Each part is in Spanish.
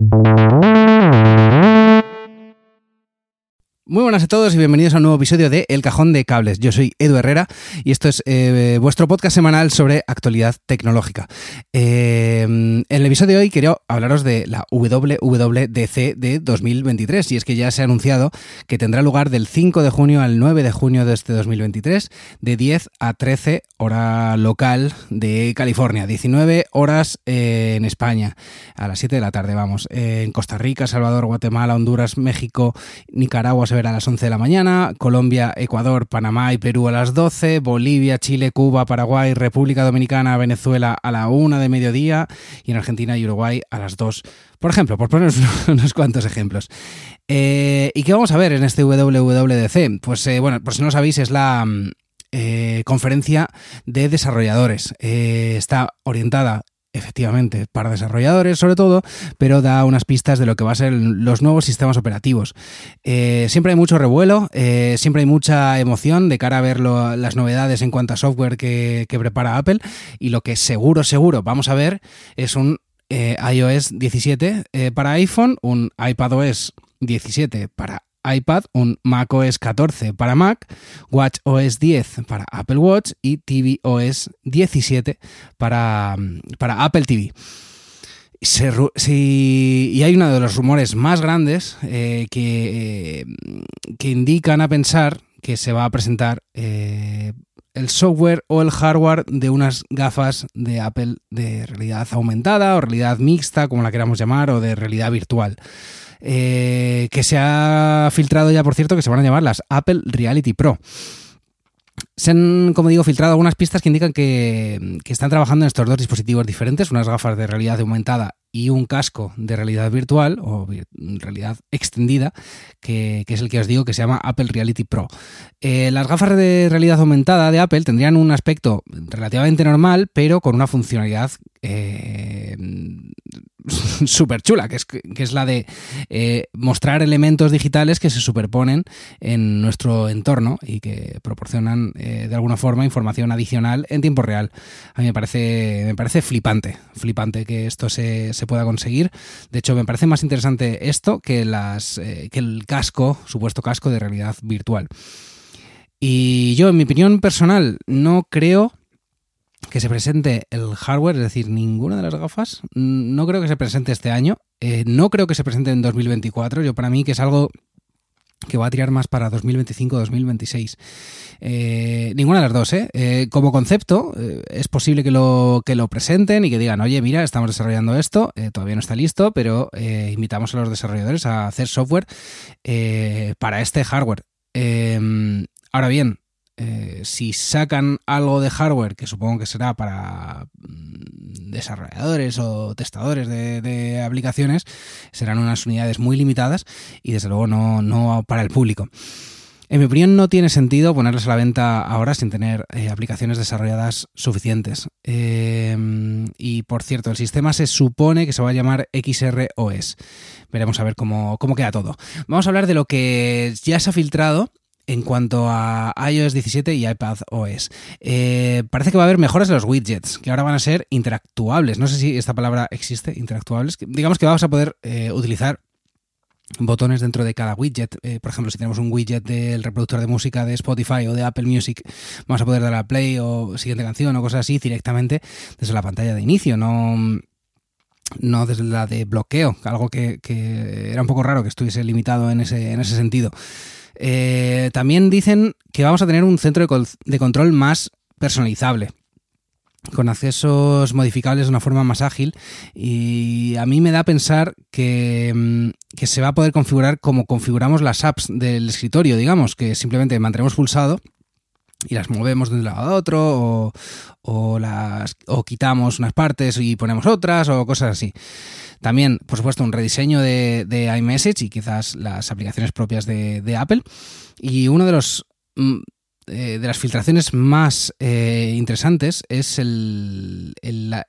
Thank you. Muy buenas a todos y bienvenidos a un nuevo episodio de El Cajón de Cables. Yo soy Edu Herrera y esto es eh, vuestro podcast semanal sobre actualidad tecnológica. Eh, en el episodio de hoy quería hablaros de la WWDC de 2023 y es que ya se ha anunciado que tendrá lugar del 5 de junio al 9 de junio de este 2023 de 10 a 13 hora local de California, 19 horas eh, en España, a las 7 de la tarde vamos, en Costa Rica, Salvador, Guatemala, Honduras, México, Nicaragua, a las 11 de la mañana, Colombia, Ecuador, Panamá y Perú a las 12, Bolivia, Chile, Cuba, Paraguay, República Dominicana, Venezuela a la 1 de mediodía y en Argentina y Uruguay a las 2. Por ejemplo, por poner unos cuantos ejemplos. Eh, ¿Y qué vamos a ver en este WWDC? Pues eh, bueno, por si no lo sabéis, es la eh, conferencia de desarrolladores. está orientada efectivamente, para desarrolladores sobre todo, pero da unas pistas de lo que va a ser los nuevos sistemas operativos. Eh, siempre hay mucho revuelo, eh, siempre hay mucha emoción de cara a ver las novedades en cuanto a software que, prepara Apple y lo que seguro, seguro vamos a ver es un eh, iOS 17 para iPhone, un iPadOS 17 para iPad, un macOS 14 para Mac, WatchOS 10 para Apple Watch y tvOS 17 para, para Apple TV. y hay uno de los rumores más grandes eh, que, que, indican a pensar que se va a presentar eh, el software o el hardware de unas gafas de Apple de realidad aumentada o realidad mixta, como la queramos llamar, o de realidad virtual. Eh, que se ha filtrado ya, por cierto, que se van a llamar las Apple Reality Pro. Se han, como digo, filtrado algunas pistas que indican que, que, están trabajando en estos dos dispositivos diferentes, unas gafas de realidad aumentada y un casco de realidad virtual o realidad extendida, que, es el que os digo que se llama Apple Reality Pro. Eh, las gafas de realidad aumentada de Apple tendrían un aspecto relativamente normal, pero con una funcionalidad eh, súper chula, que es, que es la de eh, mostrar elementos digitales que se superponen en nuestro entorno y que proporcionan de alguna forma información adicional en tiempo real. A mí me parece, me parece flipante, flipante que esto se pueda conseguir. De hecho, me parece más interesante esto que, las, eh, que el casco, supuesto casco de realidad virtual. Y yo, en mi opinión personal, no creo que se presente el hardware, es decir, ninguna de las gafas, no creo que se presente este año, eh, no creo que se presente en 2024, yo para mí que es algo que va a tirar más para 2025-2026. Eh, ninguna de las dos, ¿eh? eh como concepto, es posible que lo, que lo presenten y que digan, oye, mira, estamos desarrollando esto, todavía no está listo, pero invitamos a los desarrolladores a hacer software para este hardware. ahora bien, eh, si sacan algo de hardware, que supongo que será para mm, desarrolladores o testadores de, aplicaciones, serán unas unidades muy limitadas y desde luego no, para el público. En mi opinión, no tiene sentido ponerlas a la venta ahora sin tener eh, aplicaciones desarrolladas suficientes. Eh, y por cierto, el sistema se supone que se va a llamar XROS. Veremos a ver cómo queda todo. Vamos a hablar de lo que ya se ha filtrado en cuanto a iOS 17 y iPad OS. Eh, parece que va a haber mejoras de los widgets, que ahora van a ser interactuables. No sé si esta palabra existe, interactuables. Digamos que vamos a poder eh, utilizar botones dentro de cada widget. Eh, por ejemplo, si tenemos un widget del reproductor de música de Spotify o de Apple Music, vamos a poder dar a play o siguiente canción o cosas así directamente desde la pantalla de inicio, no no desde la de bloqueo, algo que, que, era un poco raro que estuviese limitado en ese, en ese sentido. Eh, también dicen que vamos a tener un centro de, control más personalizable con accesos modificables de una forma más ágil y a mí me da a pensar que, mm, que, se va a poder configurar como configuramos las apps del escritorio, digamos, que simplemente mantenemos pulsado y las movemos de un lado a otro o, las, o quitamos unas partes y ponemos otras o cosas así. También, por supuesto, un rediseño de, iMessage y quizás las aplicaciones propias de, Apple. Y uno de los mm, eh, de las filtraciones más eh, interesantes es la,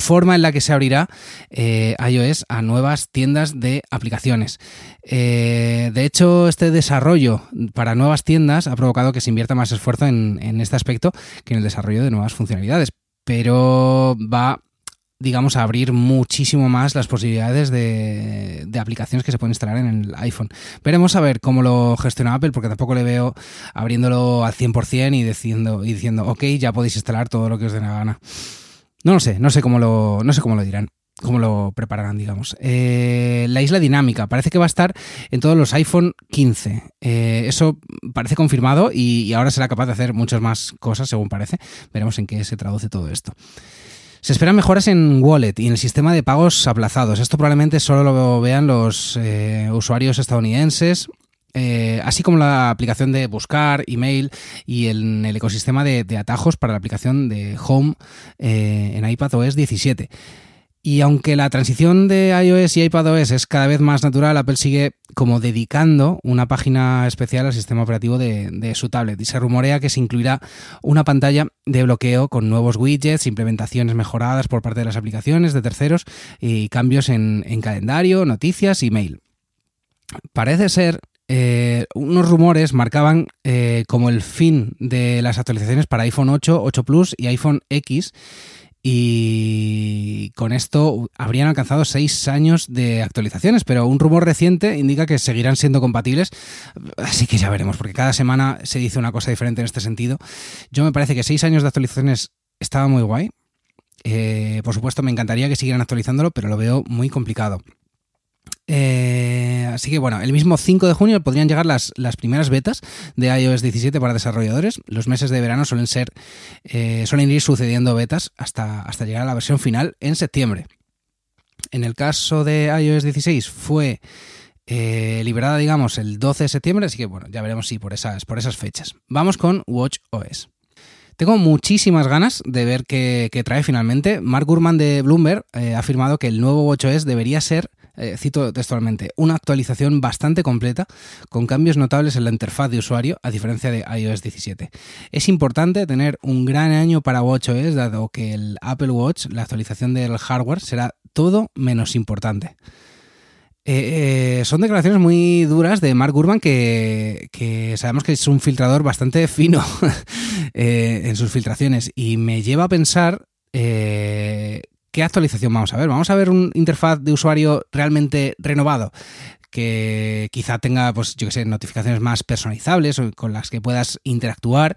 forma en la que se abrirá eh, iOS a nuevas tiendas de aplicaciones. de hecho, este desarrollo para nuevas tiendas ha provocado que se invierta más esfuerzo en, en, este aspecto que en el desarrollo de nuevas funcionalidades. Pero va digamos, a abrir muchísimo más las posibilidades de, de, aplicaciones que se pueden instalar en el iPhone. Veremos a ver cómo lo gestiona Apple, porque tampoco le veo abriéndolo al 100% y diciendo, y diciendo, ok, ya podéis instalar todo lo que os dé la gana. No lo sé, no sé cómo lo, no sé cómo lo dirán cómo lo prepararán, digamos. Eh, la isla dinámica parece que va a estar en todos los iPhone 15. Eh, eso parece confirmado y, y, ahora será capaz de hacer muchas más cosas, según parece. Veremos en qué se traduce todo esto. Se esperan mejoras en Wallet y en el sistema de pagos aplazados. Esto probablemente solo lo vean los eh, usuarios estadounidenses eh, así como la aplicación de buscar, email y el, el ecosistema de, atajos para la aplicación de Home eh, en iPadOS 17. Y aunque la transición de iOS y iPadOS es cada vez más natural, Apple sigue como dedicando una página especial al sistema operativo de, su tablet y se rumorea que se incluirá una pantalla de bloqueo con nuevos widgets, implementaciones mejoradas por parte de las aplicaciones de terceros y cambios en, en calendario, noticias y mail. Parece ser eh, unos rumores marcaban eh, como el fin de las actualizaciones para iPhone 8, 8 Plus y iPhone X. Y con esto habrían alcanzado seis años de actualizaciones, pero un rumor reciente indica que seguirán siendo compatibles. Así que ya veremos, porque cada semana se dice una cosa diferente en este sentido. Yo me parece que seis años de actualizaciones estaba muy guay. Eh, por supuesto, me encantaría que siguieran actualizándolo, pero lo veo muy complicado. Eh, así que bueno, el mismo 5 de junio podrían llegar las, las, primeras betas de iOS 17 para desarrolladores. Los meses de verano suelen ser, eh, suelen ir sucediendo betas hasta, hasta llegar a la versión final en septiembre. En el caso de iOS 16 fue eh, liberada, digamos, el 12 de septiembre, así que bueno, ya veremos si por esas, por esas fechas. Vamos con Watch OS. Tengo muchísimas ganas de ver qué, trae finalmente. Mark Gurman de Bloomberg ha afirmado que el nuevo WatchOS debería ser eh, cito textualmente, una actualización bastante completa con cambios notables en la interfaz de usuario a diferencia de iOS 17. Es importante tener un gran año para WatchOS dado que el Apple Watch, la actualización del hardware, será todo menos importante. Eh, eh, son declaraciones muy duras de Mark Gurman que, sabemos que es un filtrador bastante fino en sus filtraciones y me lleva a pensar ¿qué actualización vamos a ver? Vamos a ver un interfaz de usuario realmente renovado que quizá tenga, pues yo que sé, notificaciones más personalizables con las que puedas interactuar,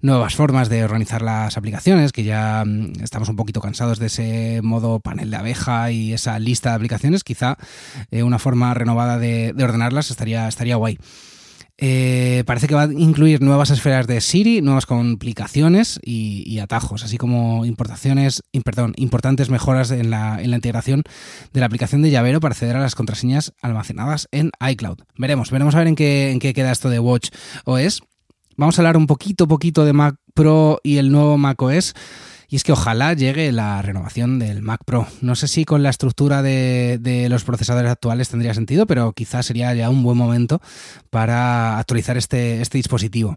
nuevas formas de organizar las aplicaciones, que ya mm, estamos un poquito cansados de ese modo panel de abeja y esa lista de aplicaciones, quizá eh, una forma renovada de, de ordenarlas estaría, estaría guay. Eh, parece que va a incluir nuevas esferas de Siri, nuevas complicaciones y, atajos, así como importaciones, perdón, importantes mejoras en la, en la, integración de la aplicación de llavero para acceder a las contraseñas almacenadas en iCloud. Veremos, veremos a ver en qué, en qué queda esto de Watch OS. Vamos a hablar un poquito, poquito de Mac Pro y el nuevo Mac OS. Y es que ojalá llegue la renovación del Mac Pro. No sé si con la estructura de, los procesadores actuales tendría sentido, pero quizás sería ya un buen momento para actualizar este, este dispositivo.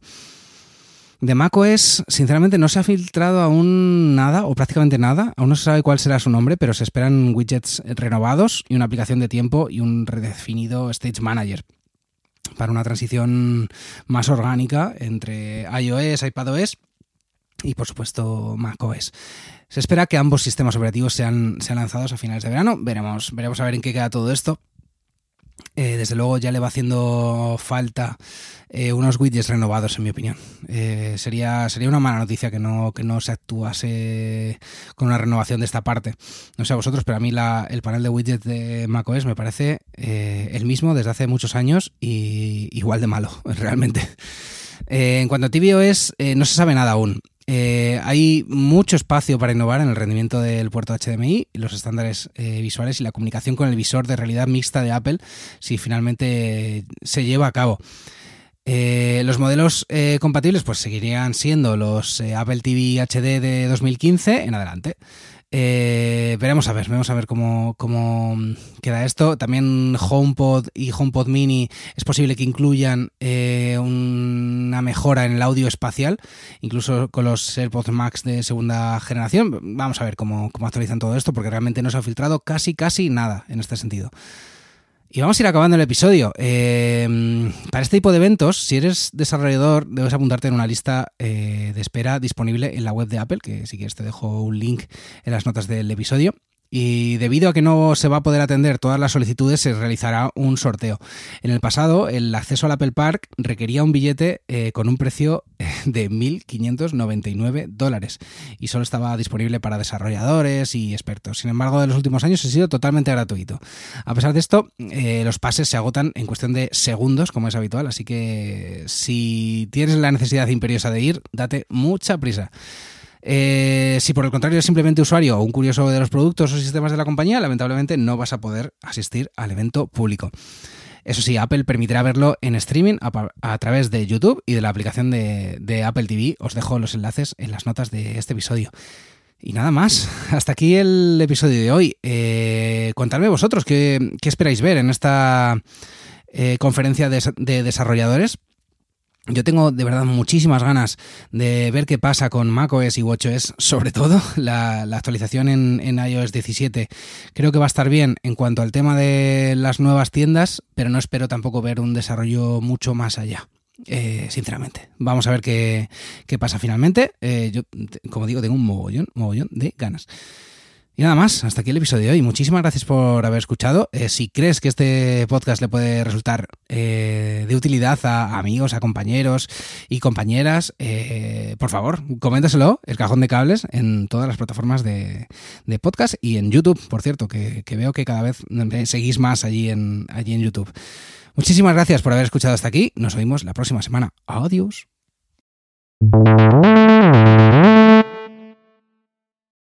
De macOS, sinceramente, no se ha filtrado aún nada, o prácticamente nada. Aún no se sabe cuál será su nombre, pero se esperan widgets renovados y una aplicación de tiempo y un redefinido Stage Manager para una transición más orgánica entre iOS, iPadOS y por supuesto macOS. Se espera que ambos sistemas operativos sean, sean lanzados a finales de verano. Veremos, veremos a ver en qué queda todo esto. Eh, desde luego ya le va haciendo falta eh, unos widgets renovados, en mi opinión. Eh, sería, sería una mala noticia que no, que no se actuase con una renovación de esta parte. No sé a vosotros, pero a mí la, el panel de widgets de macOS me parece el mismo desde hace muchos años y igual de malo, realmente. en cuanto a tvOS, no se sabe nada aún. Eh, hay mucho espacio para innovar en el rendimiento del puerto HDMI, los estándares eh, visuales y la comunicación con el visor de realidad mixta de Apple si finalmente se lleva a cabo. Eh, los modelos compatibles pues seguirían siendo los Apple TV HD de 2015 en adelante. Eh, veremos a ver, veremos a ver cómo, cómo, queda esto. También HomePod y HomePod Mini es posible que incluyan eh, una mejora en el audio espacial, incluso con los AirPods Max de segunda generación. Vamos a ver cómo, cómo actualizan todo esto, porque realmente no se ha filtrado casi, casi nada en este sentido. Y vamos a ir acabando el episodio. Eh, para este tipo de eventos, si eres desarrollador, debes apuntarte en una lista eh, de espera disponible en la web de Apple, que si quieres te dejo un link en las notas del episodio y debido a que no se va a poder atender todas las solicitudes, se realizará un sorteo. En el pasado, el acceso al Apple Park requería un billete eh, con un precio eh, de 1.599 dólares y solo estaba disponible para desarrolladores y expertos. Sin embargo, en los últimos años ha sido totalmente gratuito. A pesar de esto, eh, los pases se agotan en cuestión de segundos, como es habitual, así que si tienes la necesidad imperiosa de ir, date mucha prisa. Eh, si por el contrario es simplemente usuario o un curioso de los productos o sistemas de la compañía, lamentablemente no vas a poder asistir al evento público. Eso sí, Apple permitirá verlo en streaming a, través de YouTube y de la aplicación de, Apple TV. Os dejo los enlaces en las notas de este episodio. Y nada más, hasta aquí el episodio de hoy. Eh, contadme vosotros qué, esperáis ver en esta eh, conferencia de desarrolladores. Yo tengo de verdad muchísimas ganas de ver qué pasa con macOS y WatchOS, sobre todo la, actualización en, iOS 17. Creo que va a estar bien en cuanto al tema de las nuevas tiendas, pero no espero tampoco ver un desarrollo mucho más allá. Eh, sinceramente, vamos a ver qué, pasa finalmente. Eh, yo, como digo, tengo un mogollón, mogollón de ganas. Y nada más, hasta aquí el episodio de hoy. Muchísimas gracias por haber escuchado. Eh, si crees que este podcast le puede resultar eh, de utilidad a amigos, a compañeros y compañeras, eh, por favor, coméntaselo, el cajón de cables, en todas las plataformas de, podcast y en YouTube, por cierto, que, veo que cada vez seguís más allí en, allí en YouTube. Muchísimas gracias por haber escuchado hasta aquí. Nos oímos la próxima semana. Adiós.